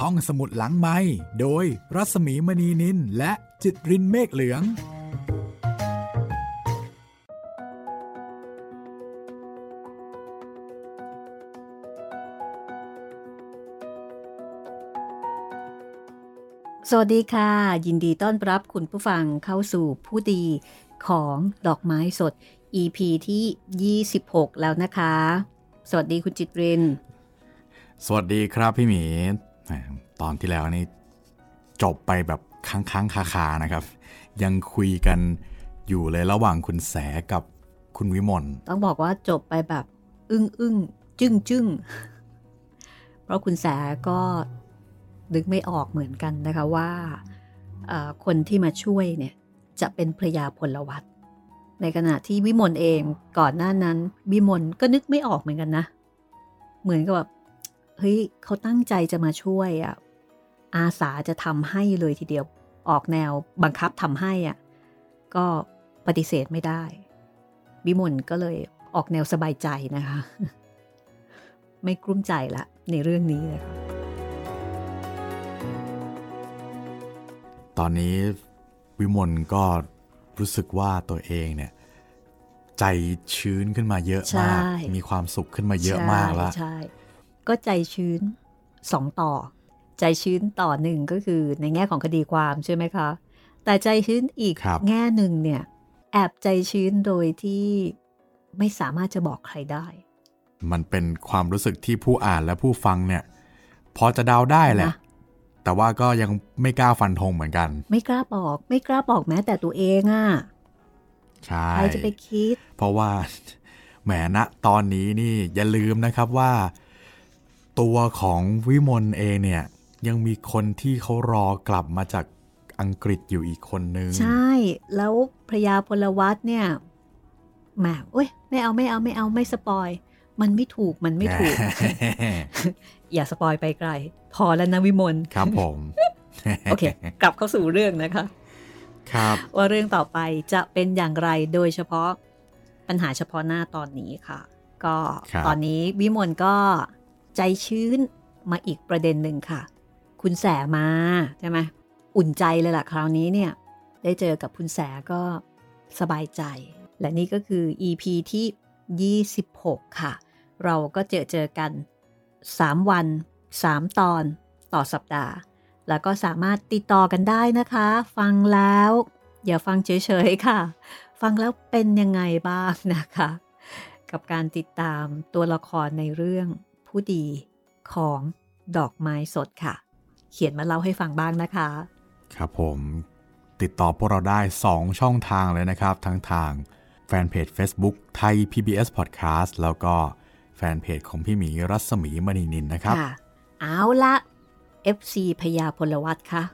ห้องสมุดหลังไม้โดยรัสมีมณีนินและจิตรินเมฆเหลือง สวัสดีค่ะ ยินดีต้อนรับคุณผู้ฟังเข้าสู่ผู้ดีของดอกไม้สด EP ที่ 26 แล้วนะคะ สวัสดีคุณจิตริน สวัสดีครับพี่หมีแหม ตอนที่แล้วนี่จบไปแบบค้างค้างคาคานะครับ ยังคุยกันอยู่เลยระหว่างคุณแสกับคุณวิมลต้องบอกว่าจบไปแบบ อึ้งอึ้งจึ้งจึ้งเพราะคุณแสก็นึกไม่ออกเหมือนกันนะคะว่าคนที่มาช่วยเนี่ยจะเป็นพระยาพลวัตในขณะที่วิมลเองก่อนหน้านั้นวิมลก็นึกไม่ออกเหมือนกันนะ เหมือนกับแบบ เฮ้ยเขาตั้งใจจะมาช่วยอะอาสาจะทำให้เลยทีเดียวออกแนวบังคับทำให้อะก็ปฏิเสธไม่ได้วิมลก็เลยออกแนวสบายใจนะคะ ไม่กลุ้มใจละในเรื่องนี้เลยค่ะตอนนี้วิมลก็รู้สึกว่าตัวเองเนี่ยใจชื้นขึ้นมาเยอะมาก มีความสุขขึ้นมาเยอะมากแล้วใช่ใช่ ก็ใจชื้นสองต่อ ใจชื้นต่อหนึ่งก็คือในแง่ของคดีความใช่ไหมคะ แต่ใจชื้นอีกครับแง่หนึ่งเนี่ย แอบใจชื้นโดยที่ไม่สามารถจะบอกใครได้ มันเป็นความรู้สึกที่ผู้อ่านและผู้ฟังเนี่ย พอจะเดาได้แหละนะแต่ว่าก็ยังไม่กล้าฟันธงเหมือนกัน ไม่กล้าบอก ไม่กล้าบอกแม้แต่ตัวเองอะ่ะใช่ใครจะไปคิด เพราะว่าแหมณตอนนี้นี่อย่าลืมนะครับว่า ตัวของวิมลเองเนี่ยยังมีคนที่เขารอกลับมาจากอังกฤษอยู่อีกคนนึง ใช่ แล้วพระยาพลวัตเนี่ยแหมโอ้ยไม่เอาไม่เอาไม่เอาไม่สปอย มันไม่ถูกมันไม่ถูก อย่าสปอยไปไกล พอแล้วนะวิมลครับผม โอเค กลับเข้าสู่เรื่องนะคะ ครับ ว่าเรื่องต่อไปจะเป็นอย่างไรโดยเฉพาะปัญหาเฉพาะหน้าตอนนี้ค่ะ ก็ครับตอนนี้วิมลก็ ใจชื้นมาอีกประเด็นหนึ่งค่ะ คุณแสมาใช่ไหมอุ่นใจเลยล่ะคราวนี้เนี่ย ได้เจอกับคุณแสก็สบายใจ และนี่ก็คือ EP ที่ 26 ค่ะ เราก็เจอเจอกัน 3 วัน 3 ตอนต่อสัปดาห์ แล้วก็สามารถติดต่อกันได้นะคะ ฟังแล้วอย่าฟังเฉยๆค่ะ ฟังแล้วเป็นยังไงบ้างนะคะ กับการติดตามตัวละครในเรื่อง ผู้ดีของดอกไม้สดค่ะ เขียนมาเล่าให้ฟังบ้างนะคะ ครับผมติดต่อพวกเราได้ 2 ช่องทางเลยนะครับ ทั้งทางแฟนเพจ Facebook ไทย PBS Podcast แล้วก็แฟนเพจของพี่หมีรัศมีมณีนินนะครับ ค่ะ เอาละ FC พญาพลวัตค่ะ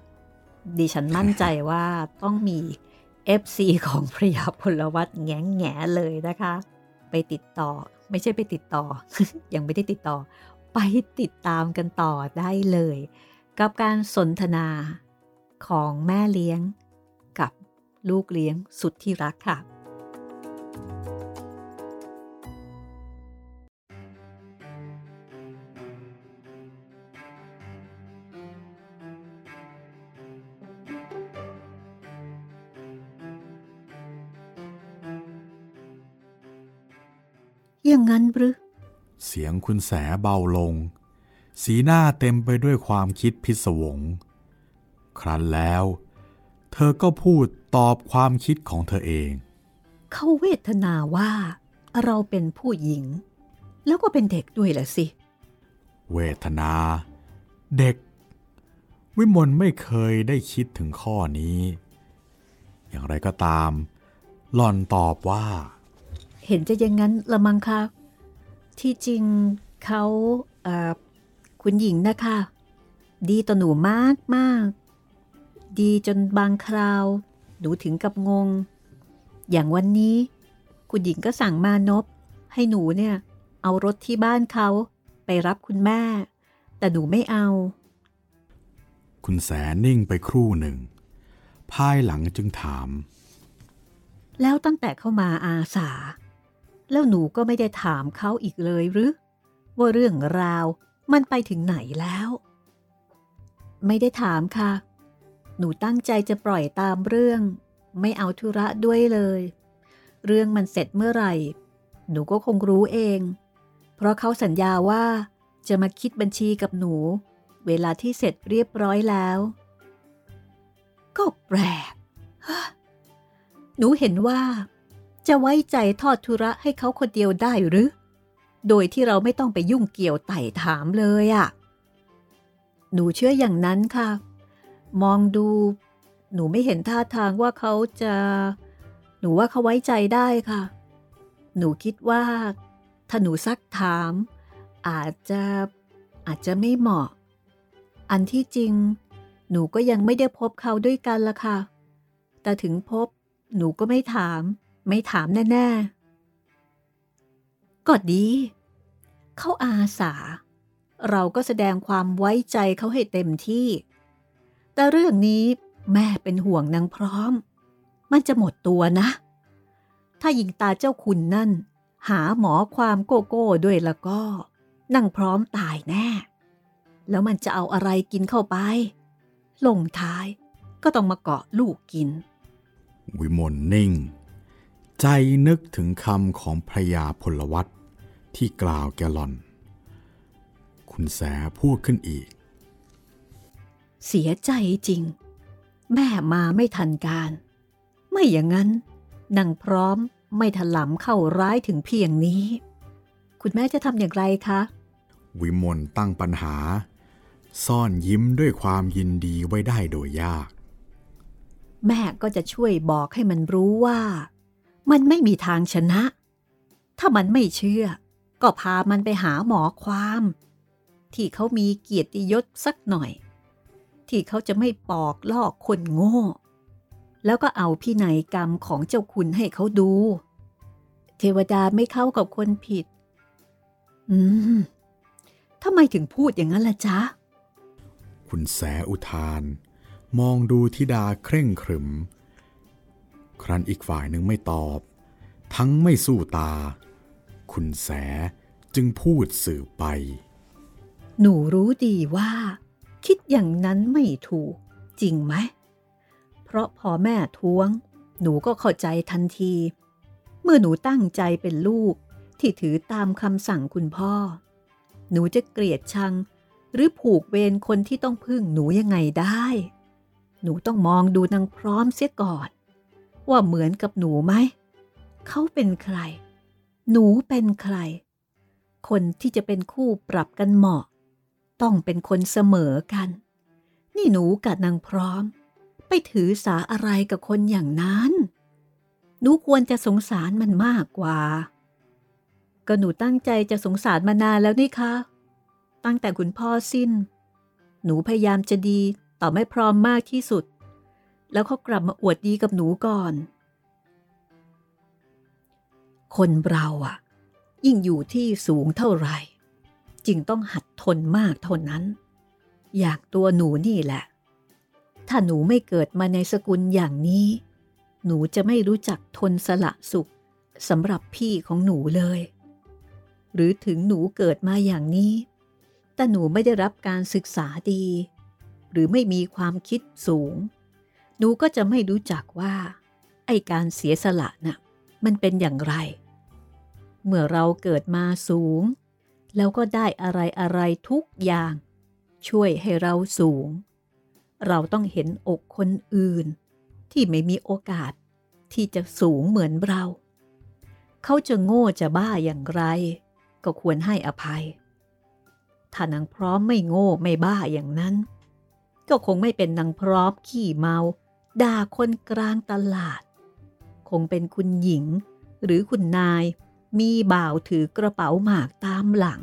ดิฉันมั่นใจว่าต้องมี FC ของพญาพลวัตแง่แง่ๆเลยนะคะ ไปติดต่อ ไม่ใช่ไปติดต่อ ยังไม่ได้ติดต่อ ไปติดตามกันต่อได้เลย กับการสนทนาของแม่เลี้ยง กับลูกเลี้ยงสุดที่รักค่ะ อย่างนั้นหรือ เสียงคุณแสเบาลง สีหน้าเต็มไปด้วยความคิดพิศวง ครั้นแล้ว เธอก็พูดตอบความคิดของเธอเอง เขาเวทนาว่า เราเป็นผู้หญิง แล้วก็เป็นเด็กด้วยล่ะสิ เวทนา เด็ก วิมลไม่เคยได้คิดถึงข้อนี้ อย่างไรก็ตาม หล่อนตอบว่า เห็นจะอย่างนั้นละมังคะที่จริงเขาเอ่อคุณหญิงนะคะ ดีต่อหนูมากมากๆดีจนบางคราว หนูถึงกับงง อย่างวันนี้ คุณหญิงก็สั่งมานพให้หนูเนี่ย เอารถที่บ้านเขาไปรับคุณแม่ แต่หนูไม่เอา คุณแสนิ่งไปครู่หนึ่ง ภายหลังจึงถาม แล้วตั้งแต่เข้ามาอาสา แล้วหนูก็ไม่ได้ถามเขาอีกเลยหรือ ว่าเรื่องราวมันไปถึงไหนแล้ว ไม่ได้ถามค่ะ หนูตั้งใจจะปล่อยตามเรื่อง ไม่เอาธุระด้วยเลย เรื่องมันเสร็จเมื่อไหร่ หนูก็คงรู้เอง เพราะเขาสัญญาว่าจะมาคิดบัญชีกับหนู เวลาที่เสร็จเรียบร้อยแล้ว ก็แปลกหนูเห็นว่า จะไว้ใจทอดธุระให้เขาคนเดียวได้หรือ โดยที่เราไม่ต้องไปยุ่งเกี่ยวไต่ถามเลยอะ่ะ หนูเชื่ออย่างนั้นค่ะ มองดู หนูไม่เห็นท่าทางว่าเขาจะ หนูว่าเขาไว้ใจได้ค่ะ หนูคิดว่า ถ้าหนูซักถาม อาจจะอาจจะไม่เหมาะ อันที่จริง หนูก็ยังไม่ได้พบเขาด้วยกันละค่ะ แต่ถึงพบ หนูก็ไม่ถาม ไม่ถามแน่ ๆ ก็ดี เขาอาสา เราก็แสดงความไว้ใจเขาให้เต็มที่ แต่เรื่องนี้แม่เป็นห่วงนางพร้อม มันจะหมดตัวนะ ถ้าหญิงตาเจ้าคุณนั่น หาหมอความโกโก้ด้วยแล้วก็นั่งพร้อมตายแน่ แล้วมันจะเอาอะไรกินเข้าไป ลงท้ายก็ต้องมาเกาะลูกกิน วิมลนิ่ง ใจนึกถึงคำของพระยาพลวัตที่กล่าวแกลอน คุณแสพูดขึ้นอีก เสียใจจริง แม่มาไม่ทันการ ไม่อย่างนั้นนางพร้อมไม่ถลำเข้าร้ายถึงเพียงนี้ คุณแม่จะทำอย่างไรคะ วิมลตั้งปัญหา ซ่อนยิ้มด้วยความยินดีไว้ได้โดยยาก แม่ก็จะช่วยบอกให้มันรู้ว่า มันไม่มีทางชนะ ถ้ามันไม่เชื่อ ก็พามันไปหาหมอความ ที่เขามีเกียรติยศสักหน่อย ที่เขาจะไม่ปอกลอกคนโง่ แล้วก็เอาพินัยกรรมของเจ้าคุณให้เขาดู เทวดาไม่เข้ากับคนผิด อืมทำไมถึงพูดอย่างนั้นล่ะจ๊ะ คุณแสอุทาน มองดูธิดาเคร่งครึม ครั้นอีกฝ่ายหนึ่งไม่ตอบ ทั้งไม่สู้ตา คุณแสจึงพูดสื่อไป หนูรู้ดีว่า คิดอย่างนั้นไม่ถูก จริงไหม เพราะพอแม่ท้วง หนูก็เข้าใจทันที เมื่อหนูตั้งใจเป็นลูกที่ถือตามคำสั่งคุณพ่อ หนูจะเกลียดชัง หรือผูกเวรคนที่ต้องพึ่งหนูยังไงได้ หนูต้องมองดูนางพร้อมเสียก่อน ว่าเหมือนกับหนูไหม เขาเป็นใคร หนูเป็นใคร คนที่จะเป็นคู่ปรับกันเหมาะ ต้องเป็นคนเสมอกัน นี่หนูกับนางพร้อม ไปถือสาอะไรกับคนอย่างนั้น หนูควรจะสงสารมันมากกว่า ก็หนูตั้งใจจะสงสารมานานแล้วนี่คะตั้งแต่คุณพ่อสิ้น หนูพยายามจะดีต่อไม่พร้อมมากที่สุด แล้วเขากลับมาอวดดีกับหนูก่อน คนเราอะยิ่งอยู่ที่สูงเท่าไหร่ จึงต้องหัดทนมากเท่านั้น อยากตัวหนูนี่แหละ ถ้าหนูไม่เกิดมาในสกุลอย่างนี้ หนูจะไม่รู้จักทนสละสุขสำหรับพี่ของหนูเลย หรือถึงหนูเกิดมาอย่างนี้ แต่หนูไม่ได้รับการศึกษาดี หรือไม่มีความคิดสูง หนูก็จะไม่รู้จักว่า ไอการเสียสละนะ่ะมันเป็นอย่างไร เมื่อเราเกิดมาสูง แล้วก็ได้อะไรอะไรทุกอย่าง ช่วยให้เราสูง เราต้องเห็นอกคนอื่น ที่ไม่มีโอกาสที่จะสูงเหมือนเรา เขาจะโง่จะบ้าอย่างไร ก็ควรให้อภัย ถ้านางพร้อมไม่โง่ไม่บ้าอย่างนั้น ก็คงไม่เป็นนางพร้อมขี้เมา ด่าคนกลางตลาด คงเป็นคุณหญิง หรือคุณนายมีบ่าวถือกระเป๋าหมากตามหลัง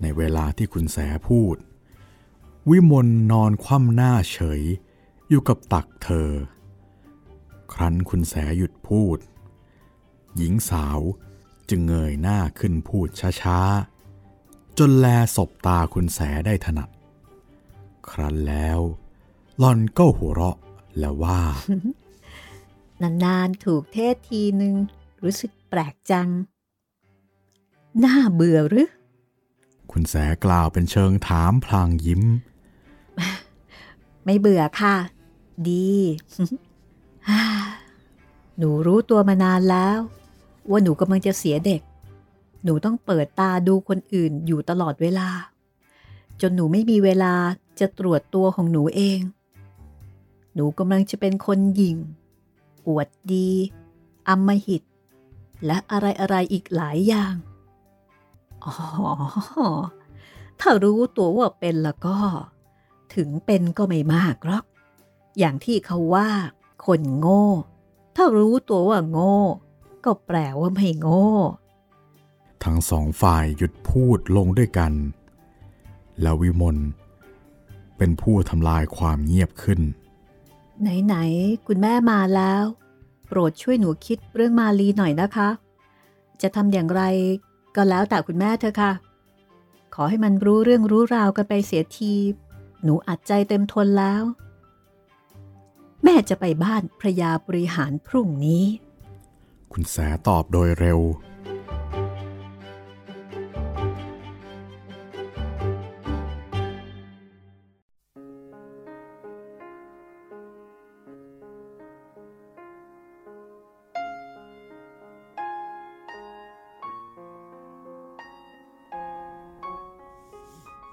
ในเวลาที่คุณแสพูด วิมลนอนคว่ำหน้าเฉย อยู่กับตักเธอ ครั้นคุณแสหยุดพูด หญิงสาว จึงเงยหน้าขึ้นพูดช้าๆ จนแลสบตาคุณแสได้ถนัด ครั้นแล้วหลอนก็หัวเราะแล้วว่า นานๆถูกเทศทีหนึ่งรู้สึกแปลกจัง น่าเบื่อหรือ คุณแสกล่าวเป็นเชิงถามพลางยิ้ม ไม่เบื่อค่ะ ดี หนูรู้ตัวมานานแล้ว ว่าหนูกำลังจะเสียเด็ก หนูต้องเปิดตาดูคนอื่นอยู่ตลอดเวลา จนหนูไม่มีเวลาจะตรวจตัวของหนูเอง หนูกำลังจะเป็นคนหยิ่ง อวดดีอำมหิต และอะไรอะไรอีกหลายอย่าง อ๋อ ถ้ารู้ตัวว่าเป็นแล้วก็ ถึงเป็นก็ไม่มากหรอก อย่างที่เขาว่า คนโง่ ถ้ารู้ตัวว่าโง่ ก็แปลว่าไม่โง่ ทั้งสองฝ่ายหยุดพูดลงด้วยกัน แล้ววิมลเป็นผู้ทำลายความเงียบขึ้น ไหนๆคุณแม่มาแล้ว โปรดช่วยหนูคิดเรื่องมาลีหน่อยนะคะ จะทำอย่างไรก็แล้วแต่คุณแม่เธอค่ะ ขอให้มันรู้เรื่องรู้ราวกันไปเสียที หนูอัดใจเต็มทนแล้ว แม่จะไปบ้านพระยาบริหารพรุ่งนี้ คุณแสตอบโดยเร็ว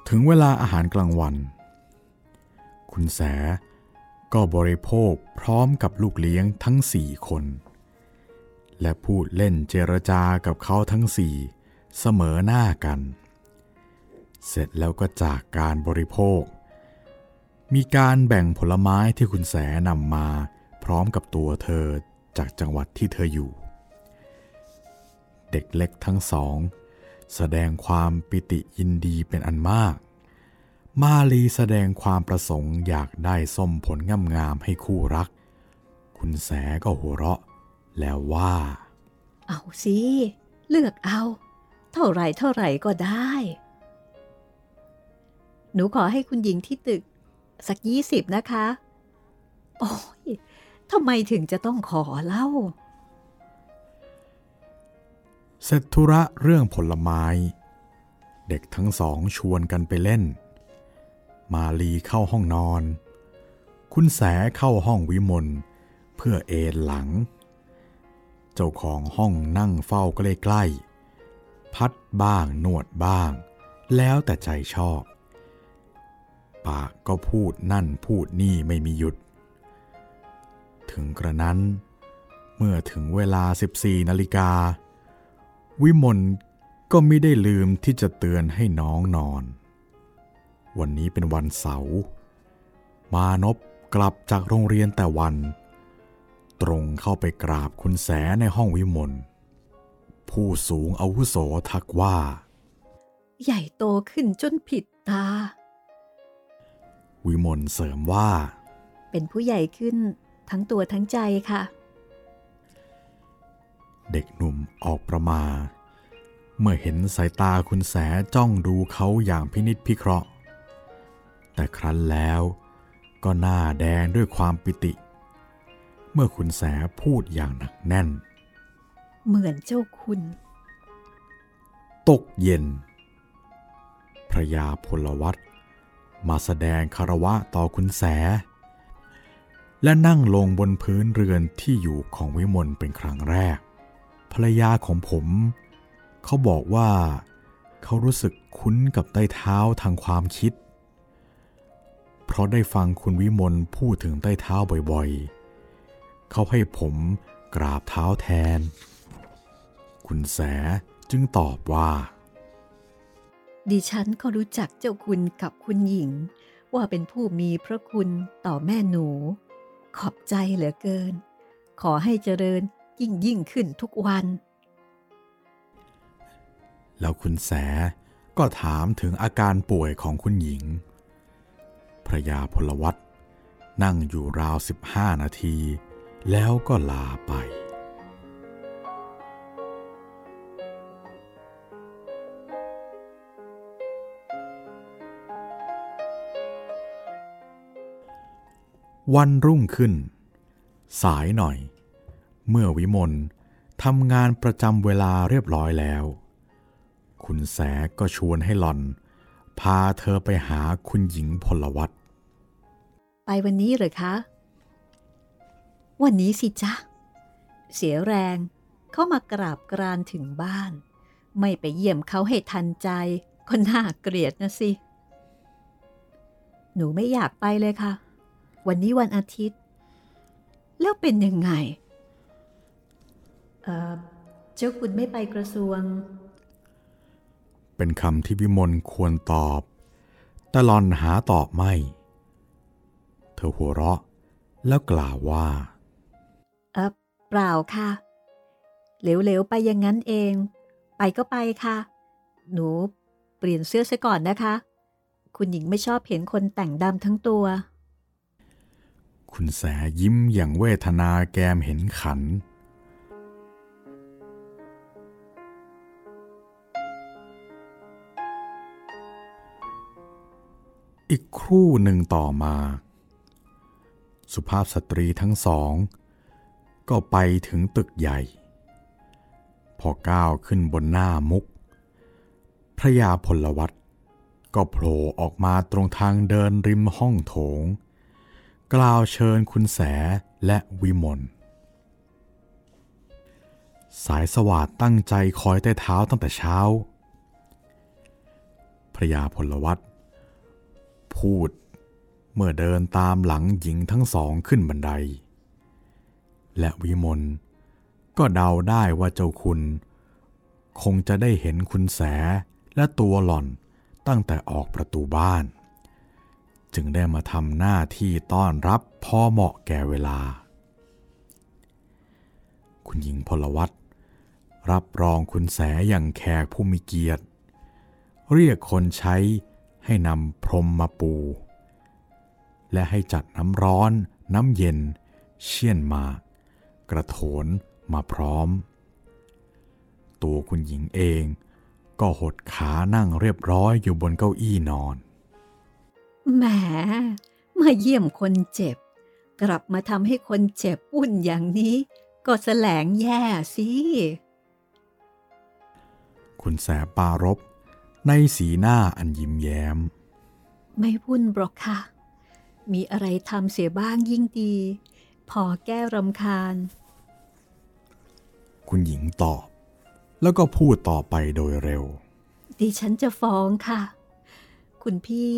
ถึงเวลาอาหารกลางวัน คุณแสก็บริโภคพร้อมกับลูกเลี้ยงทั้งสี่คน และพูดเล่นเจรจากับเขาทั้งสี่เสมอหน้ากัน เสร็จแล้วก็จากการบริโภค มีการแบ่งผลไม้ที่คุณแสนำมาพร้อมกับตัวเธอจากจังหวัดที่เธออยู่ เด็กเล็กทั้งสอง แสดงความปิติยินดีเป็นอันมาก มาลีแสดงความประสงค์อยากได้ส้มผลงามๆให้คู่รัก คุณแสก็หัวเราะ แล้วว่า เอาสิ เลือกเอา เท่าไหรเท่าไหรก็ได้ หนูขอให้คุณหญิงที่ตึก สักยี่สิบนะคะ โอ้ยทำไมถึงจะต้องขอเล่า เสร็จธุระเรื่องผลไม้ เด็กทั้งสองชวนกันไปเล่น มาลีเข้าห้องนอน คุณแสเข้าห้องวิมลเพื่อเอนหลัง เจ้าของห้องนั่งเฝ้าใกล้ๆพัดบ้างนวดบ้าง แล้วแต่ใจชอบ ปากก็พูดนั่นพูดนี่ไม่มีหยุด ถึงกระนั้น เมื่อถึงเวลา 14นาฬิกา วิมลก็ไม่ได้ลืมที่จะเตือนให้น้องนอน วันนี้เป็นวันเสาร์มานพกลับจากโรงเรียนแต่วัน ตรงเข้าไปกราบคุณแสในห้องวิมลผู้สูงอาวุโสทักว่า ใหญ่โตขึ้นจนผิดตา วิมลเสริมว่า เป็นผู้ใหญ่ขึ้นทั้งตัวทั้งใจค่ะ เด็กหนุ่มออกประมา เมื่อเห็นสายตาคุณแสจ้องดูเขาอย่างพินิษพิเคราะห์ แต่ครั้นแล้วก็หน้าแดงด้วยความปิติเมื่อคุณแสพูดอย่างหนักแน่น เหมือนเจ้าคุณ ตกเย็น พระยาพลวัตมาแสดงคารวะต่อคุณแส และนั่งลงบนพื้นเรือนที่อยู่ของวิมลเป็นครั้งแรก ภรรยาของผม เขาบอกว่าเขารู้สึกคุ้นกับใต้เท้าทางความคิด เพราะได้ฟังคุณวิมลพูดถึงใต้เท้าบ่อยๆ เขาให้ผมกราบเท้าแทน คุณแสจึงตอบว่า ดิฉันก็รู้จักเจ้าคุณกับคุณหญิง ว่าเป็นผู้มีพระคุณต่อแม่หนู ขอบใจเหลือเกิน ขอให้เจริญยิ่งยิ่งขึ้นทุกวัน แล้วคุณแสก็ถามถึงอาการป่วยของคุณหญิง พระยาพลวัตนั่งอยู่ราวสิบห้านาที แล้วก็ลาไป วันรุ่งขึ้น สายหน่อย เมื่อวิมลทำงานประจำเวลาเรียบร้อยแล้ว คุณแสก็ชวนให้หล่อน พาเธอไปหาคุณหญิงพลวัตไปวันนี้เหรอคะ วันนี้สิจ๊ะ เสียแรงเข้ามากราบกรานถึงบ้าน ไม่ไปเยี่ยมเขาให้ทันใจก็น่าเกลียดนะสิ หนูไม่อยากไปเลยค่ะ วันนี้วันอาทิตย์ แล้วเป็นยังไง เออเจ้าคุณไม่ไปกระทรวง เป็นคำที่วิมลควรตอบ แต่หลอนหาตอบไม่ เธอหัวเราะแล้วกล่าวว่า เออเปล่าค่ะ เหลวๆ ไปอย่างนั้นเอง ไปก็ไปค่ะ หนูเปลี่ยนเสื้อซะก่อนนะคะ คุณหญิงไม่ชอบเห็นคนแต่งดำทั้งตัว คุณแสยิ้มอย่างเวทนาแกมเห็นขัน อีกครู่หนึ่งต่อมา สุภาพสตรีทั้งสอง ก็ไปถึงตึกใหญ่ พอก้าวขึ้นบนหน้ามุก พระยาพลวัตก็โผล่ออกมาตรงทางเดินริมห้องโถง กล่าวเชิญคุณแสและวิมลสายสวาดตั้งใจคอยใต้เท้าตั้งแต่เช้า พระยาพลวัตพูดเมื่อเดินตามหลังหญิงทั้งสองขึ้นบันได และวิมลก็เดาได้ว่าเจ้าคุณ คงจะได้เห็นคุณแสและตัวหล่อนตั้งแต่ออกประตูบ้าน จึงได้มาทำหน้าที่ต้อนรับพอเหมาะแก่เวลา คุณหญิงพลวัตรับรองคุณแสอย่างแขกผู้มีเกียรติ เรียกคนใช้ให้นำพรมมาปู และให้จัดน้ำร้อนน้ำเย็นเชี่ยนมา กกระโถนมาพร้อม ตัวคุณหญิงเองก็หดขานั่งเรียบร้อยอยู่บนเก้าอี้นอน แหม มาเยี่ยมคนเจ็บ กลับมาทำให้คนเจ็บวุ่นอย่างนี้ ก็แสลงแย่สิ คุณแสปารบในสีหน้าอันยิ้มแย้ม ไม่วุ่นหรอกค่ะ มีอะไรทำเสียบ้างยิ่งดี พอแก้รำคาญ คุณหญิงตอบ แล้วก็พูดต่อไปโดยเร็ว ดิฉันจะฟ้องค่ะ คุณพี่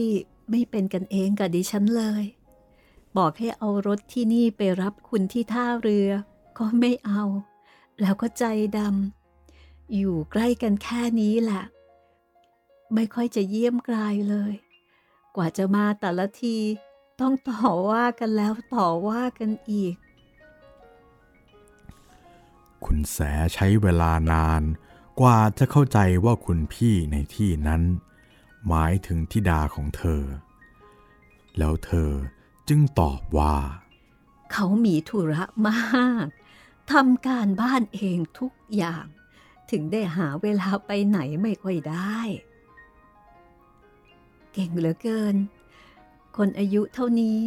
ไม่เป็นกันเองกับดิฉันเลย บอกให้เอารถที่นี่ไปรับคุณที่ท่าเรือ ก็ไม่เอา แล้วก็ใจดำอยู่ใกล้กันแค่นี้แหละไม่ค่อยจะเยี่ยมไกลเลย กว่าจะมาแต่ละที ต้องต่อว่ากันแล้วต่อว่ากันอีก คุณแสใช้เวลานาน กว่าจะเข้าใจว่าคุณพี่ในที่นั้น หมายถึงทิดาของเธอ แล้วเธอจึงตอบว่า เขามีธุระมากทำการบ้านเองทุกอย่าง ถึงได้หาเวลาไปไหนไม่ค่อยได้ เก่งเหลือเกิน คนอายุเท่านี้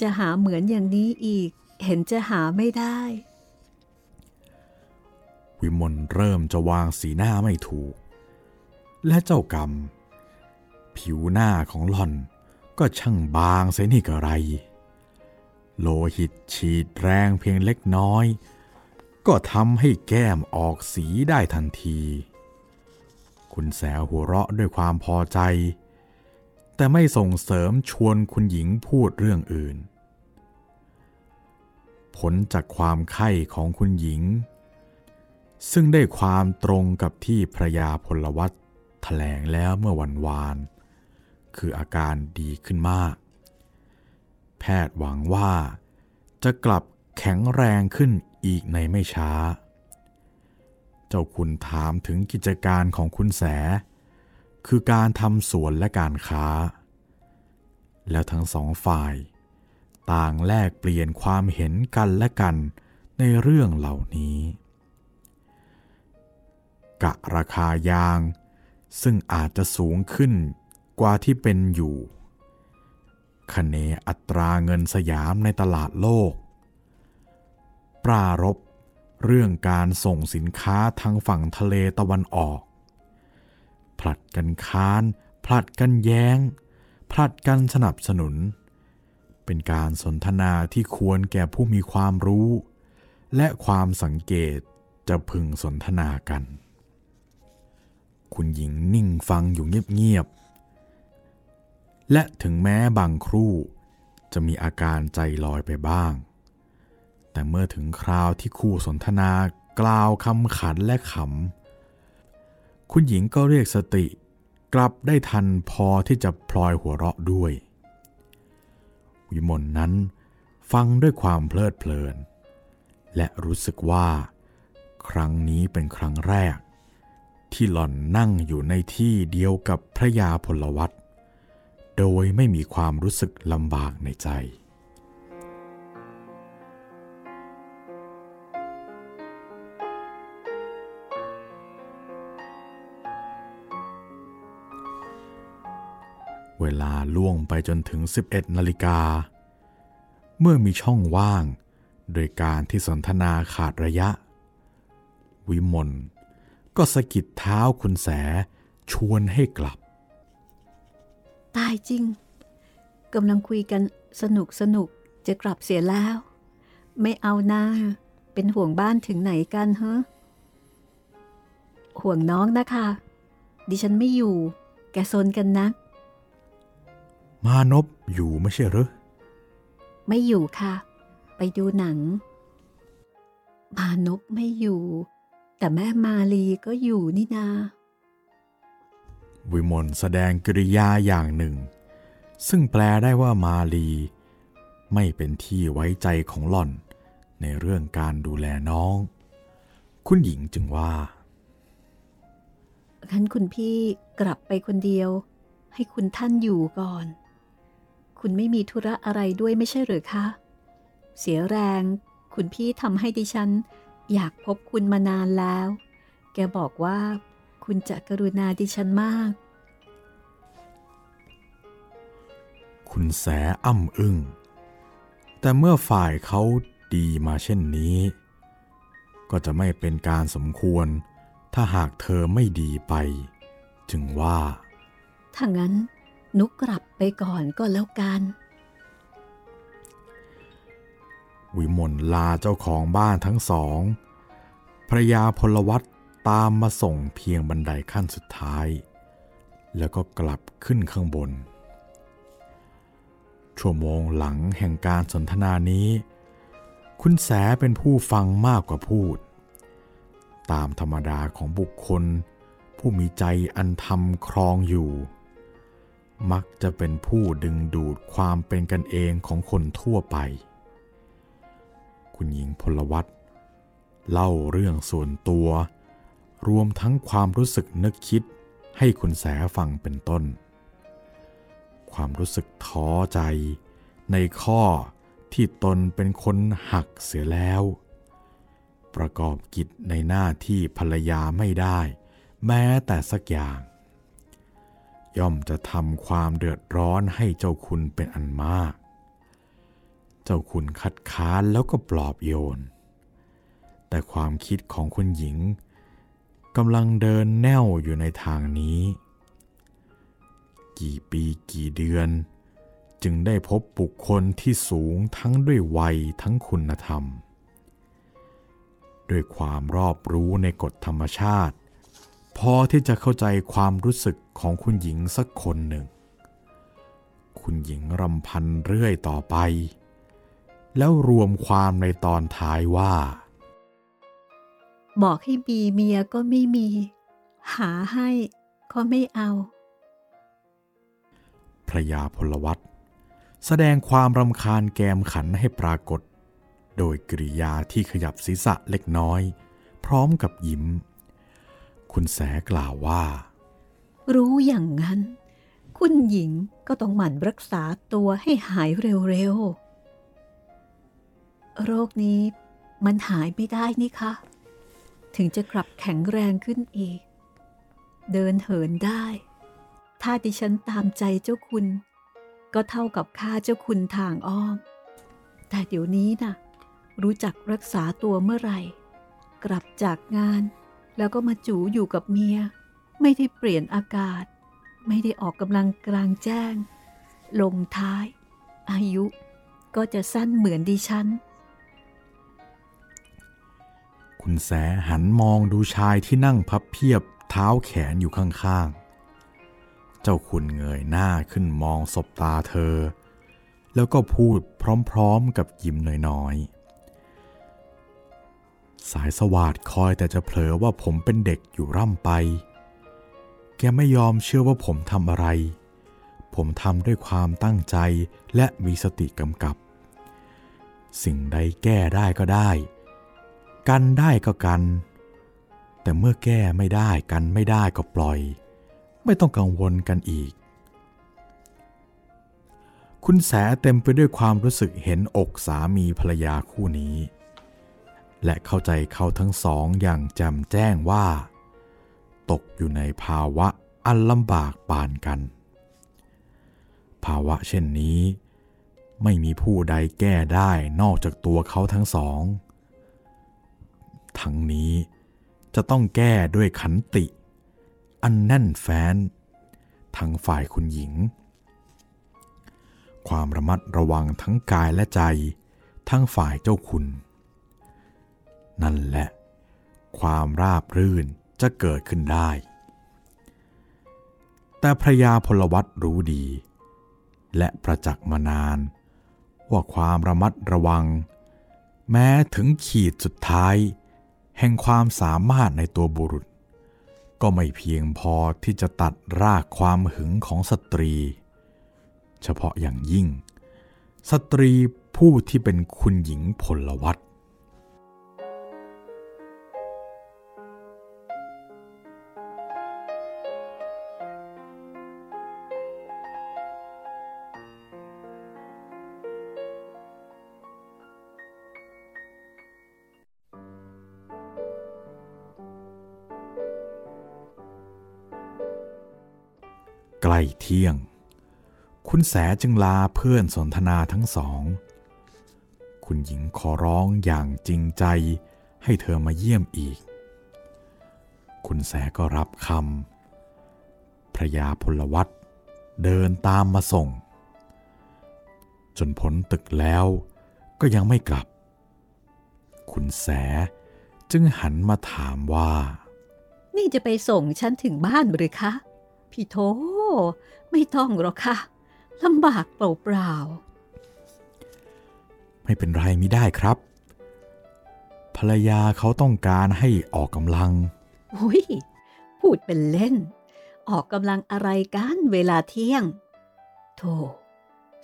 จะหาเหมือนอย่างนี้อีก เห็นจะหาไม่ได้ วิมลเริ่มจะวางสีหน้าไม่ถูก และเจ้ากรรม ผิวหน้าของหล่อนก็ช่างบางเสียนี่กระไร โลหิตฉีดแรงเพียงเล็กน้อย ก็ทำให้แก้มออกสีได้ทันที คุณแสหัวเราะด้วยความพอใจ แต่ไม่ส่งเสริมชวนคุณหญิงพูดเรื่องอื่น ผลจากความไข้ของคุณหญิง ซึ่งได้ความตรงกับที่พระยาพลวัตแถลงแล้วเมื่อวันวาน คืออาการดีขึ้นมาก แพทย์หวังว่า จะกลับแข็งแรงขึ้นอีกในไม่ช้า เจ้าคุณถามถึงกิจการของคุณแส คือการทำสวนและการค้า แล้วทั้งสองฝ่าย ต่างแลกเปลี่ยนความเห็นกันและกันในเรื่องเหล่านี้ กะราคายาง ซึ่งอาจจะสูงขึ้นกว่าที่เป็นอยู่คะเนอัตราเงินสยามในตลาดโลก ปรารบเรื่องการส่งสินค้าทางฝั่งทะเลตะวันออก ผลัดกันค้าน ผลัดกันแย้ง ผลัดกันสนับสนุน เป็นการสนทนาที่ควรแก่ผู้มีความรู้ และความสังเกตจะพึงสนทนากัน คุณหญิงนิ่งฟังอยู่เงียบๆ และถึงแม้บางครู่จะมีอาการใจลอยไปบ้าง แต่เมื่อถึงคราวที่คู่สนทนากล่าวคำขันและขำ คุณหญิงก็เรียกสติกลับได้ทันพอที่จะพลอยหัวเราะด้วย วิมลนั้นฟังด้วยความเพลิดเพลิน และรู้สึกว่า ครั้งนี้เป็นครั้งแรก ที่หล่อนนั่งอยู่ในที่เดียวกับพระยาพลวัตโดยไม่มีความรู้สึกลำบากในใจ เวลาล่วงไปจนถึง 11 นาฬิกา เมื่อมีช่องว่าง โดยการที่สนทนาขาดระยะ วิมล ก็สะกิดเท้าคุณแสชวนให้กลับ ตายจริงกำลังคุยกันสนุกสนุกจะกลับเสียแล้ว ไม่เอาหน้า เป็นห่วงบ้านถึงไหนกันฮะห่วงน้องนะคะ ดิฉันไม่อยู่ แกซนกันนะมานพอยู่ไม่ใช่หรือไม่อยู่ค่ะ ไปดูหนัง มานพไม่อยู่ แต่แม่มาลีก็อยู่นี่นา วิมลแสดงกริยาอย่างหนึ่ง ซึ่งแปลได้ว่ามาลี ไม่เป็นที่ไว้ใจของหล่อนในเรื่องการดูแลน้อง คุณหญิงจึงว่างั้นคุณพี่กลับไปคนเดียว ให้คุณท่านอยู่ก่อน คุณไม่มีธุระอะไรด้วยไม่ใช่หรือคะ เสียแรง คุณพี่ทำให้ดิฉัน อยากพบคุณมานานแล้ว แกบอกว่า คุณจะกรุณาดิฉันมาก คุณแสอ้ำอึง้ง แต่เมื่อฝ่ายเขาดีมาเช่นนี้ ก็จะไม่เป็นการสมควร ถ้าหากเธอไม่ดีไป จึงว่า ถ้างั้นนุกกลับไปก่อนก็แล้วกัน วิมลลาเจ้าของบ้านทั้งสองภรยาพลวัตตามมาส่งเพียงบันไดขั้นสุดท้าย แล้วก็กลับขึ้นข้างบน ชั่วโมงหลังแห่งการสนทนานี้ คุณแสเป็นผู้ฟังมากกว่าพูด ตามธรรมดาของบุคคล ผู้มีใจอันธรรมครองอยู่ มักจะเป็นผู้ดึงดูดความเป็นกันเองของคนทั่วไป คุณหญิงพลวัตเล่าเรื่องส่วนตัว รวมทั้งความรู้สึกนึกคิดให้คุณแสฟังเป็นต้น ความรู้สึกท้อใจ ในข้อที่ตนเป็นคนหักเสียแล้ว ประกอบกิจในหน้าที่ภรรยาไม่ได้ แม้แต่สักอย่าง ย่อมจะทำความเดือดร้อนให้เจ้าคุณเป็นอันมาก เจ้าคุณคัดค้านแล้วก็ปลอบโยน แต่ความคิดของคุณหญิงกำลังเดินแน่วอยู่ในทางนี้ กี่ปีกี่เดือน จึงได้พบบุคคลที่สูงทั้งด้วยวัยทั้งคุณธรรม ด้วยความรอบรู้ในกฎธรรมชาติ พอที่จะเข้าใจความรู้สึกของคุณหญิงสักคนหนึ่ง คุณหญิงรำพันเรื่อยต่อไป แล้วรวมความในตอนท้ายว่า บอกให้มีเมียก็ไม่มี หาให้ก็ไม่เอาพระยาพลวัตแสดงความรำคาญแกมขันให้ปรากฏ โดยกริยาที่ขยับศีรษะเล็กน้อย พร้อมกับยิ้ม คุณแสกล่าวว่า รู้อย่างนั้น คุณหญิงก็ต้องหมั่นรักษาตัวให้หายเร็วๆ โรคนี้มันหายไม่ได้นี่คะ ถึงจะกลับแข็งแรงขึ้นอีก เดินเหินได้ ถ้าดิฉันตามใจเจ้าคุณ ก็เท่ากับฆ่าเจ้าคุณทางอ้อม แต่เดี๋ยวนี้นะ่ะ รู้จักรักษาตัวเมื่อไหร่ กลับจากงานแล้วก็มาจูอยู่กับเมีย ไม่ได้เปลี่ยนอากาศ ไม่ได้ออกกำลังกลางแจ้ง ลงท้าย อายุก็จะสั้นเหมือนดิฉัน คุณแสหันมองดูชายที่นั่งพับเพียบเท้าแขนอยู่ข้างๆ เจ้าคุณเงยหน้าขึ้นมองศบตาเธอ แล้วก็พูดพร้อมๆกับยิ้มน้อยๆ สายสวาดคอยแต่จะเผลอว่าผมเป็นเด็กอยู่ร่ำไป แกไม่ยอมเชื่อว่าผมทำอะไร ผมทำด้วยความตั้งใจและมีสติกำกับ สิ่งใดแก้ได้ก็ได้ กันได้ก็กัน แต่เมื่อแก้ไม่ได้กันไม่ได้ก็ปล่อย ไม่ต้องกังวลกันอีก คุณแสเต็มไปด้วยความรู้สึกเห็นอกสามีภรรยาคู่นี้ และเข้าใจเขาทั้งสองอย่างแจ่มแจ้งว่า ตกอยู่ในภาวะอันลำบากปานกัน ภาวะเช่นนี้ ไม่มีผู้ใดแก้ได้นอกจากตัวเขาทั้งสอง ทั้งนี้ จะต้องแก้ด้วยขันติ อันแน่นแฟ้นทั้งฝ่ายคุณหญิง ความระมัดระวังทั้งกายและใจ ทั้งฝ่ายเจ้าคุณ นั่นแหละ ความราบรื่นจะเกิดขึ้นได้ แต่พระยาพลวัตรู้ดี และประจักษ์มานาน ว่าความระมัดระวัง แม้ถึงขีดสุดท้าย แห่งความสามารถในตัวบุรุษ ก็ไม่เพียงพอที่จะตัดรากความหึงของสตรี เฉพาะอย่างยิ่ง สตรีผู้ที่เป็นคุณหญิงพลวัต เที่ยง คุณแสจึงลาเพื่อนสนทนาทั้งสอง คุณหญิงขอร้องอย่างจริงใจให้เธอมาเยี่ยมอีก คุณแสก็รับคำพระยาพลวัตเดินตามมาส่ง จนพ้นตึกแล้วก็ยังไม่กลับ คุณแสจึงหันมาถามว่า นี่จะไปส่งฉันถึงบ้านหรือคะ พี่โท ไม่ต้องหรอกค่ะลำบากเปล่าไม่เป็นไรไม่ได้ครับ ภรรยาเขาต้องการให้ออกกำลังๆอุ้ยพูดเป็นเล่น ออกกำลังอะไรกันเวลาเที่ยง โธ่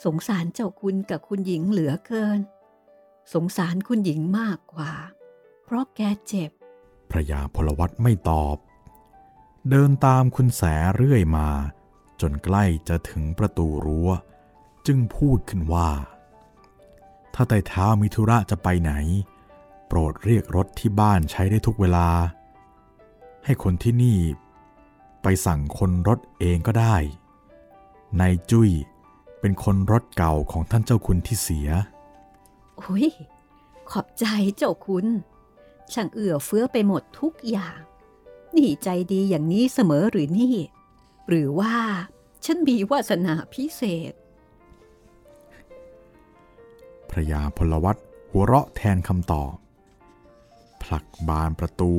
สงสารเจ้าคุณกับคุณหญิงเหลือเกิน สงสารคุณหญิงมากกว่า เพราะแกเจ็บ พระยาพลวัตไม่ตอบ เดินตามคุณแสเรื่อยมา จนใกล้จะถึงประตูรั้ว จึงพูดขึ้นว่า ถ้าไต่เท้ามิธุระจะไปไหน โปรดเรียกรถที่บ้านใช้ได้ทุกเวลา ให้คนที่นี่ ไปสั่งคนรถเองก็ได้นายจุ้ยเป็นคนรถเก่าของท่านเจ้าคุณที่เสียโอ้ยขอบใจเจ้าคุณ ช่างเอื้อเฟื้อไปหมดทุกอย่างนี่ใจดีอย่างนี้เสมอหรือนี่ หรือว่าฉันมีวาสนาพิเศษ พระยาพลวัตหัวเราะแทนคำตอบ ผลักบานประตู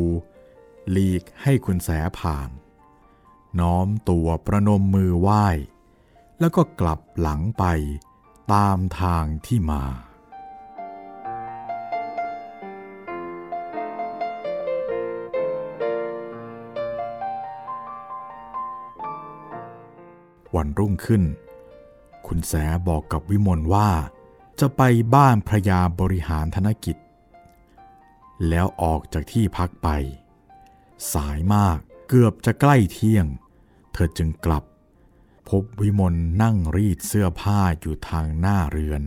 หลีกให้คุณแสผ่าน น้อมตัวประนมมือไหว้ แล้วก็กลับหลังไปตามทางที่มา วันรุ่งขึ้น คุณแสบอกกับวิมลว่า จะไปบ้านพระยาบริหารธนกิจ แล้วออกจากที่พักไป สายมากเกือบจะใกล้เที่ยง เธอจึงกลับ พบวิมลนั่งรีดเสื้อผ้าอยู่ทางหน้าเรือน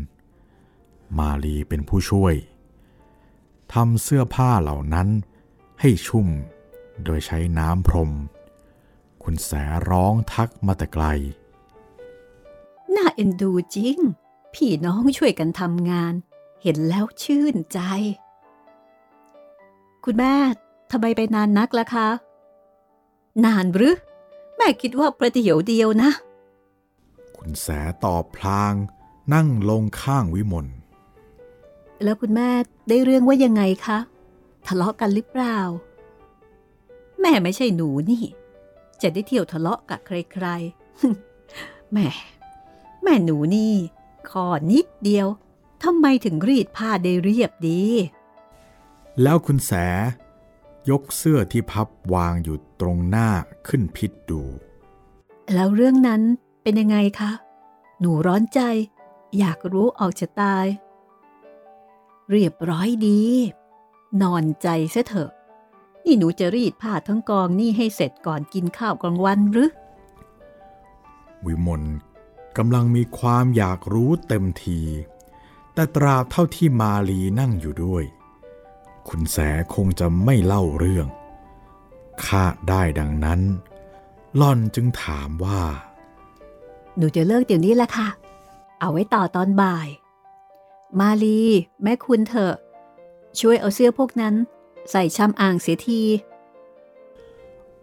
มาลีเป็นผู้ช่วยทำเสื้อผ้าเหล่านั้นให้ชุ่มโดยใช้น้ำพรม คุณแสร้องทักมาแต่ไกล น่าเอ็นดูจริง พี่น้องช่วยกันทำงาน เห็นแล้วชื่นใจ คุณแม่ทำไมไปนานนักล่ะคะ นานหรือ แม่คิดว่าประเดี๋ยวเดียวนะ คุณแสตอบพลางนั่งลงข้างวิมลแล้วคุณแม่ได้เรื่องว่ายังไงคะ ทะเลาะกันหรือเปล่า แม่ไม่ใช่หนูนี่ จะได้เที่ยวทะเลาะกับใครๆ แม่ แม่หนูนี่ขอนิดเดียวทำไมถึงรีดผ้าได้เรียบดี แล้วคุณแส ยกเสื้อที่พับวางอยู่ตรงหน้าขึ้นพิษดู แล้วเรื่องนั้นเป็นยังไงคะ หนูร้อนใจ อยากรู้ออกจะตาย เรียบร้อยดี นอนใจเสียเถอะ นี่หนูจะรีดผ้าทั้งกองนี่ให้เสร็จก่อนกินข้าวกลางวันหรือ วิมลกำลังมีความอยากรู้เต็มที แต่ตราบเท่าที่มาลีนั่งอยู่ด้วย คุณแสคงจะไม่เล่าเรื่อง คาดได้ดังนั้น ล่อนจึงถามว่า หนูจะเลิกเดี๋ยวนี้แหละค่ะ เอาไว้ต่อตอนบ่าย มาลี แม่คุณเถอะ ช่วยเอาเสื้อพวกนั้น ใส่ช้ำอ่างเสียที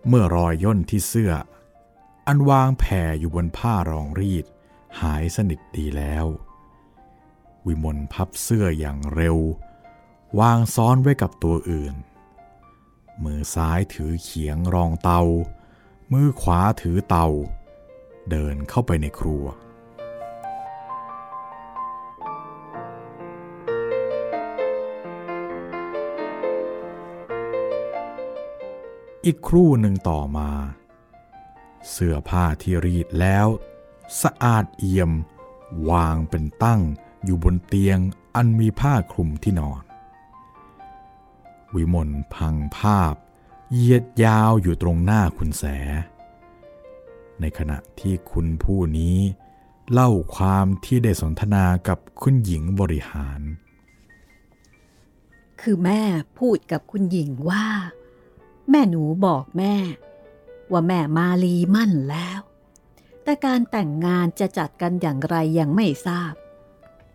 เมื่อรอยย่นที่เสื้อ อันวางแผ่อยู่บนผ้ารองรีด หายสนิทดีแล้ว วิมลพับเสื้ออย่างเร็ว วางซ้อนไว้กับตัวอื่น มือซ้ายถือเขียงรองเตา มือขวาถือเตา เดินเข้าไปในครัว อีกครู่หนึ่งต่อมา เสื้อผ้าที่รีดแล้ว สะอาดเอี่ยม วางเป็นตั้งอยู่บนเตียงอันมีผ้าคลุมที่นอน วิมลพังภาพเยียดยาวอยู่ตรงหน้าคุณแส ในขณะที่คุณผู้นี้ เล่าความที่ได้สนทนากับคุณหญิงบริหาร คือแม่พูดกับคุณหญิงว่า แม่หนูบอกแม่ ว่าแม่มาลีมั่นแล้ว แต่การแต่งงานจะจัดกันอย่างไรยังไม่ทราบ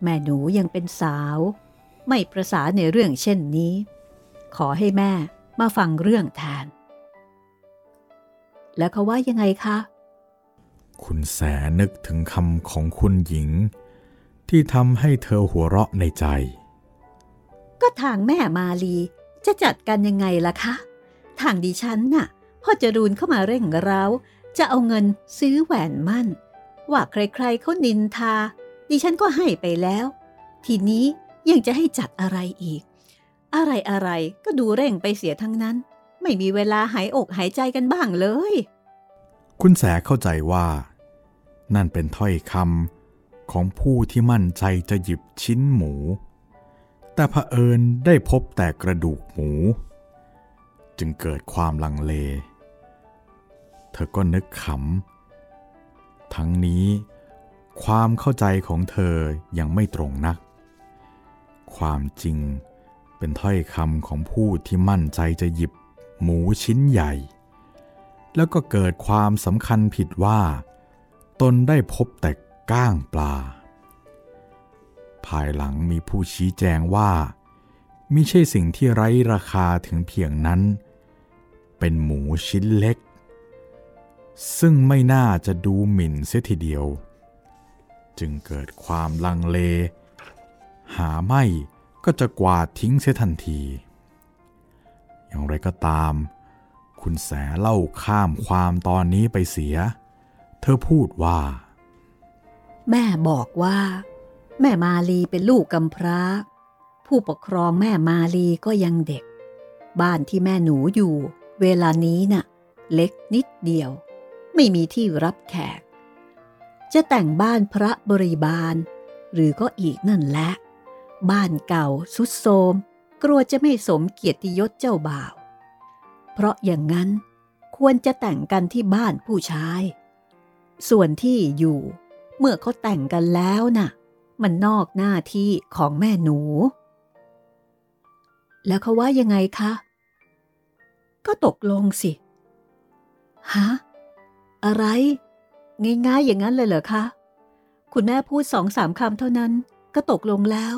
แม่หนูยังเป็นสาว ไม่ประสาในเรื่องเช่นนี้ ขอให้แม่มาฟังเรื่องแทน แล้วเขาว่ายังไงคะ คุณแสนึกถึงคำของคุณหญิง ที่ทำให้เธอหัวเราะในใจ ก็ทางแม่มาลีจะจัดกันยังไงล่ะคะ ทางดิฉันน่ะพ่อจรูนเข้ามาเร่งเร้า จะเอาเงินซื้อแหวนมั่น ว่าใครๆเขานินทา ดิฉันก็ให้ไปแล้ว ทีนี้ยังจะให้จัดอะไรอีก อะไรอะไรๆก็ดูเร่งไปเสียทั้งนั้น ไม่มีเวลาหายอกหายใจกันบ้างเลย คุณแสเข้าใจว่า นั่นเป็นถ้อยคำของผู้ที่มั่นใจจะหยิบชิ้นหมู แต่เผอิญได้พบแต่กระดูกหมู จึงเกิดความลังเล เธอก็นึกขำ ทั้งนี้ความเข้าใจของเธอยังไม่ตรงนัก ความจริงเป็นถ้อยคำของผู้ที่มั่นใจจะหยิบหมูชิ้นใหญ่ แล้วก็เกิดความสำคัญผิดว่า ตนได้พบแต่ก้างปลา ภายหลังมีผู้ชี้แจงว่า ไมิใช่สิ่งที่ไร้ราคาถึงเพียงนั้น เป็นหมูชิ้นเล็ก ซึ่งไม่น่าจะดูหมิ่นเสียทีเดียว จึงเกิดความลังเล หาไม่ก็จะกวาดทิ้งเสียทันที อย่างไรก็ตาม คุณแสเล่าข้ามความตอนนี้ไปเสีย เธอพูดว่า แม่บอกว่า แม่มาลีเป็นลูกกำพร้า ผู้ปกครองแม่มาลีก็ยังเด็ก บ้านที่แม่หนูอยู่ เวลานี้น่ะ เล็กนิดเดียว ไม่มีที่รับแขก จะแต่งบ้านพระบริบาล หรือก็อีกนั่นแหละ บ้านเก่าสุดโทรมกลัวจะไม่สมเกียรติยศเจ้าบ่าว เพราะอย่างนั้นควรจะแต่งกันที่บ้านผู้ชาย ส่วนที่อยู่ เมื่อเขาแต่งกันแล้วน่ะ มันนอกหน้าที่ของแม่หนู แล้วเขาว่ายังไงคะ ก็ตกลงสิ ฮะ อะไร ง่ายๆอย่างนั้นเลยเหรอคะ คุณแม่พูดสองสามคำเท่านั้น ก็ตกลงแล้ว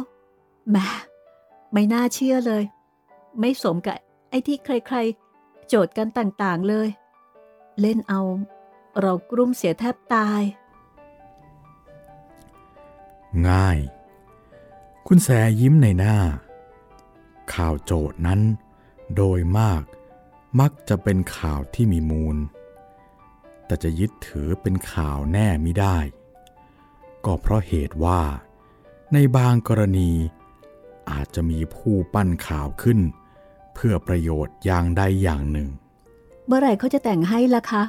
แหม่ไม่น่าเชื่อเลย ไม่สมกับไอ้ที่ใครๆ โจทย์กันต่างๆเลย เล่นเอา เรากลุ้มเสียแทบตาย ง่าย คุณแสยิ้มในหน้า ข่าวโจทย์นั้น โดยมาก มักจะเป็นข่าวที่มีมูล แต่จะยึดถือเป็นข่าวแน่มิได้ ก็เพราะเหตุว่า ในบางกรณีอาจจะมีผู้ปั้นข่าวขึ้น เพื่อประโยชน์อย่างใดอย่างหนึ่ง เมื่อไหร่เขาจะแต่งให้ล่ะคะ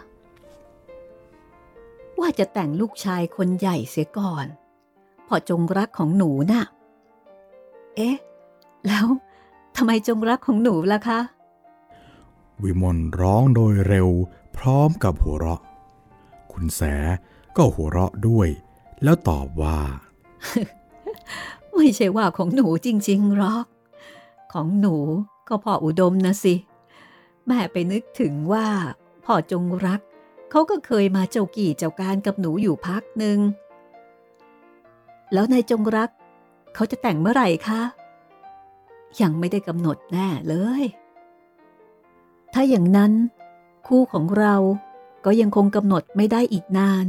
ว่าจะแต่งลูกชายคนใหญ่เสียก่อน พอจงรักของหนูน่ะ เอ๊ะ แล้วทำไมจงรักของหนูล่ะคะ วิมลร้องโดยเร็วพร้อมกับหัวเราะ คุณแสก็หัวเราะด้วย แล้วตอบว่า ไม่ใช่ว่าของหนูจริง ๆหรอก ของหนูก็พ่ออุดมนะสิ แม่ไปนึกถึงว่าพ่อจงรัก เขาก็เคยมาเจ้ากี่เจ้าการกับหนูอยู่พักหนึ่ง แล้วนายจงรัก เขาจะแต่งเมื่อไหร่คะ ยังไม่ได้กำหนดแน่เลย ถ้าอย่างนั้น คู่ของเราก็ยังคงกำหนดไม่ได้อีกนาน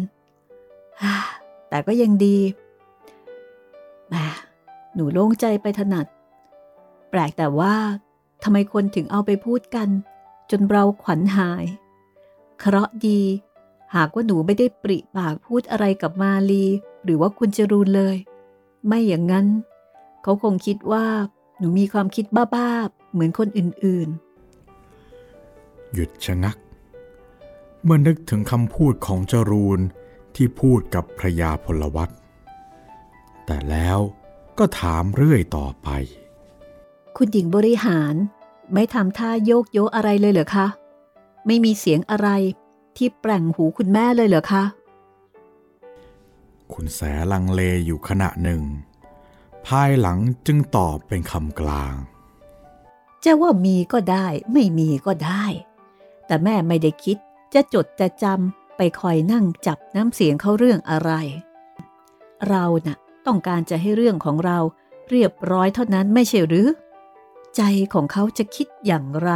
แต่ก็ยังดีแหมหนูโล่งใจไปถนัด แปลกแต่ว่าทำไมคนถึงเอาไปพูดกัน จนเราขวัญหาย เคราะดี หากว่าหนูไม่ได้ปริปากพูดอะไรกับมาลี หรือว่าคุณจรูนเลย ไม่อย่างนั้น เขาคงคิดว่าหนูมีความคิดบ้าๆ เหมือนคนอื่นๆ หยุดชะงัก เมื่อนึกถึงคำพูดของจรูนที่พูดกับพระยาพลวัตแต่แล้วก็ถามเรื่อยต่อไป คุณหญิงบริหารไม่ทำท่าโยกโยอะไรเลยเหรอคะ ไม่มีเสียงอะไรที่แปลงหูคุณแม่เลยเหรอคะ คุณแสลังเลอยู่ขณะหนึ่ง ภายหลังจึงตอบเป็นคำกลาง จะว่ามีก็ได้ ไม่มีก็ได้ แต่แม่ไม่ได้คิดจะจดจะจำไปคอยนั่งจับน้ำเสียงเขาเรื่องอะไร เรานะ่ะต้องการจะให้เรื่องของเราเรียบร้อยเท่านั้นไม่ใช่หรือ ใจของเขาจะคิดอย่างไร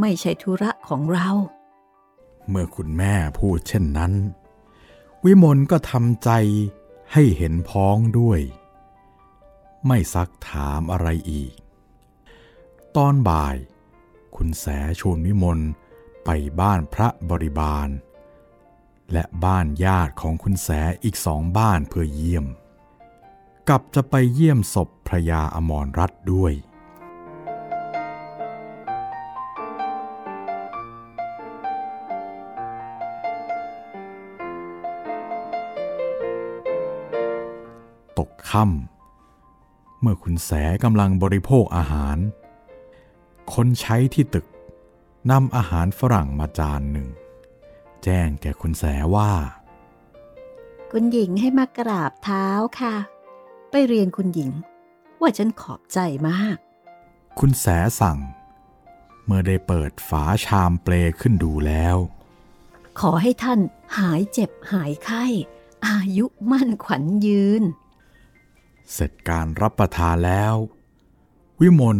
ไม่ใช่ธุระของเรา เมื่อคุณแม่พูดเช่นนั้น วิมลก็ทำใจให้เห็นพ้องด้วย ไม่ซักถามอะไรอีก ตอนบ่าย คุณแสชวนวิมล ไปบ้านพระบริบาล และบ้านญาติของคุณแสอีกสองบ้านเพื่อเยี่ยม กับจะไปเยี่ยมศพพระยาอมรรัตด้วย ตกค่ำเมื่อคุณแสกำลังบริโภคอาหาร คนใช้ที่ตึก นำอาหารฝรั่งมาจานหนึ่ง แจ้งแก่คุณแสว่า คุณหญิงให้มากราบเท้าค่ะ ไปเรียนคุณหญิง ว่าฉันขอบใจมาก คุณแสสั่ง เมื่อได้เปิดฝาชามเปลขึ้นดูแล้ว ขอให้ท่านหายเจ็บหายไข้ อายุมั่นขวัญยืน เสร็จการรับประทานแล้ว วิมล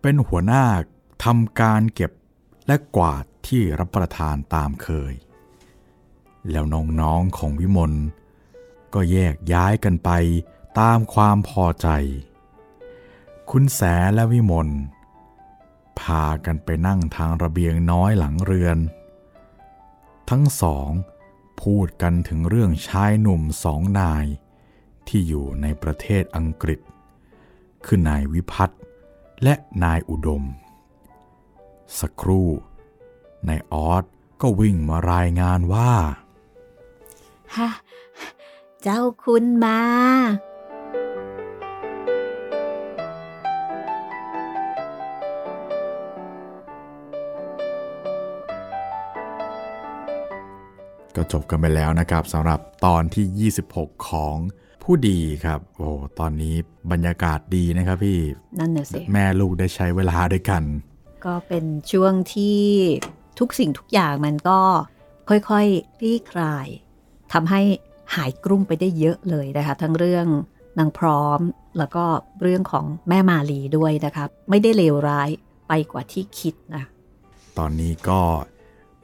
เป็นหัวหน้าทำการเก็บ และกวาดที่รับประทานตามเคย แล้วน้องๆของวิมลก็แยกย้ายกันไปตามความพอใจ คุณแสและวิมลพากันไปนั่งทางระเบียงน้อยหลังเรือน ทั้งสองพูดกันถึงเรื่องชายหนุ่มสองนายที่อยู่ในประเทศอังกฤษ คือนายวิพัฒน์และนายอุดม สักครู่นายออสก็วิ่งมารายงานว่า ฮะ เจ้าคุณมา ก็จบกันไปแล้วนะครับสำหรับตอนที่ 26 ของผู้ดีครับ โอ้ ตอนนี้บรรยากาศดีนะครับพี่ นั่นน่ะสิ แม่ลูกได้ใช้เวลาด้วยกัน ก็เป็นช่วงที่ทุกสิ่งทุกอย่างมันก็ค่อยๆคลี่คลายทำให้หายกลุ้มไปได้เยอะเลยนะคะ ทั้งเรื่องนางพร้อมแล้วก็เรื่องของแม่มาลีด้วยนะคะไม่ได้เลวร้ายไปกว่าที่คิดนะตอนนี้ก็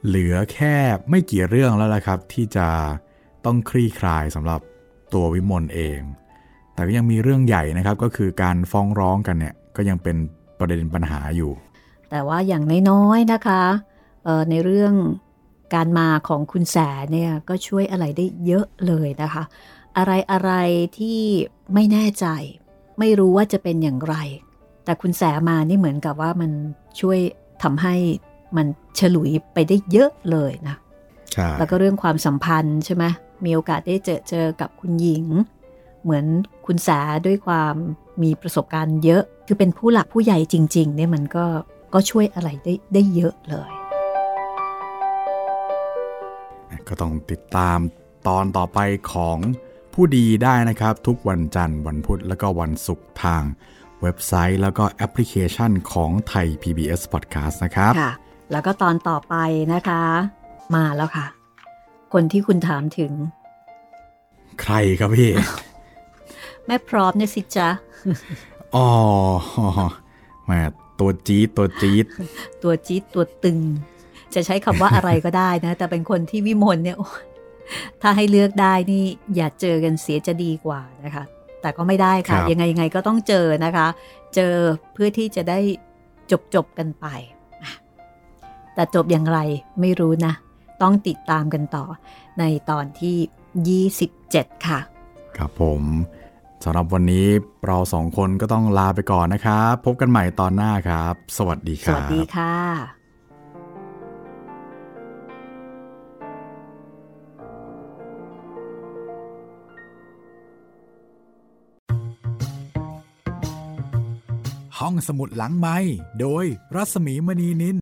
เหลือแค่ไม่กี่เรื่องแล้วละครับ ที่จะต้องคลี่คลายสำหรับตัววิมลเอง แต่ก็ยังมีเรื่องใหญ่นะครับก็คือการฟ้องร้องกันเนี่ยก็ยังเป็นประเด็นปัญหาอยู่ แต่ว่าอย่างน้อยๆนะคะในเรื่องการมาของคุณแสเนี่ยก็ช่วยอะไรได้เยอะเลยนะคะ อะไรอะไรที่ไม่แน่ใจ ไม่รู้ว่าจะเป็นอย่างไร แต่คุณแสมานี่เหมือนกับว่ามันช่วยทำให้มันฉลุยไปได้เยอะเลยนะแล้วก็เรื่องความสัมพันธ์ใช่ไหมมีโอกาสได้เจอเจอกับคุณหญิง เหมือนคุณแสด้วยความมีประสบการณ์เยอะ คือเป็นผู้หลักผู้ใหญ่จริงๆเนี่ยมันก็ ก็ช่วยอะไรได้ได้เยอะเลย ก็ต้องติดตามตอนต่อไปของผู้ดีได้นะครับ ทุกวันจันทร์วันพุธแล้วก็วันศุกร์ทางเว็บไซต์แล้วก็แอปพลิเคชันของไทย PBS Podcast นะครับค่ะ แล้วก็ตอนต่อไปนะคะ มาแล้วค่ะ คนที่คุณถามถึง ใครครับพี่ แม่พร้อมเนี่ยสิจ๊ะ อ๋อแม่ ตัวจี๊ดตัวจี๊ดตัวจี๊ดตัวตึง จะใช้คำว่าอะไรก็ได้นะ แต่เป็นคนที่วิมลเนี่ยถ้าให้เลือกได้นี่อย่าเจอกันเสียจะดีกว่านะคะ แต่ก็ไม่ได้ค่ะ ยังไงยังไงก็ต้องเจอนะคะ เจอเพื่อที่จะได้จบจบกันไป แต่จบอย่างไรไม่รู้นะ ต้องติดตามกันต่อในตอนที่ 27 ค่ะ ครับผม สำหรับวันนี้เราสองคนก็ต้องลาไปก่อนนะครับ พบกันใหม่ตอนหน้าครับ สวัสดีครับ สวัสดีค่ะ ห้องสมุดหลังไม้โดยรัศมีมณีนิน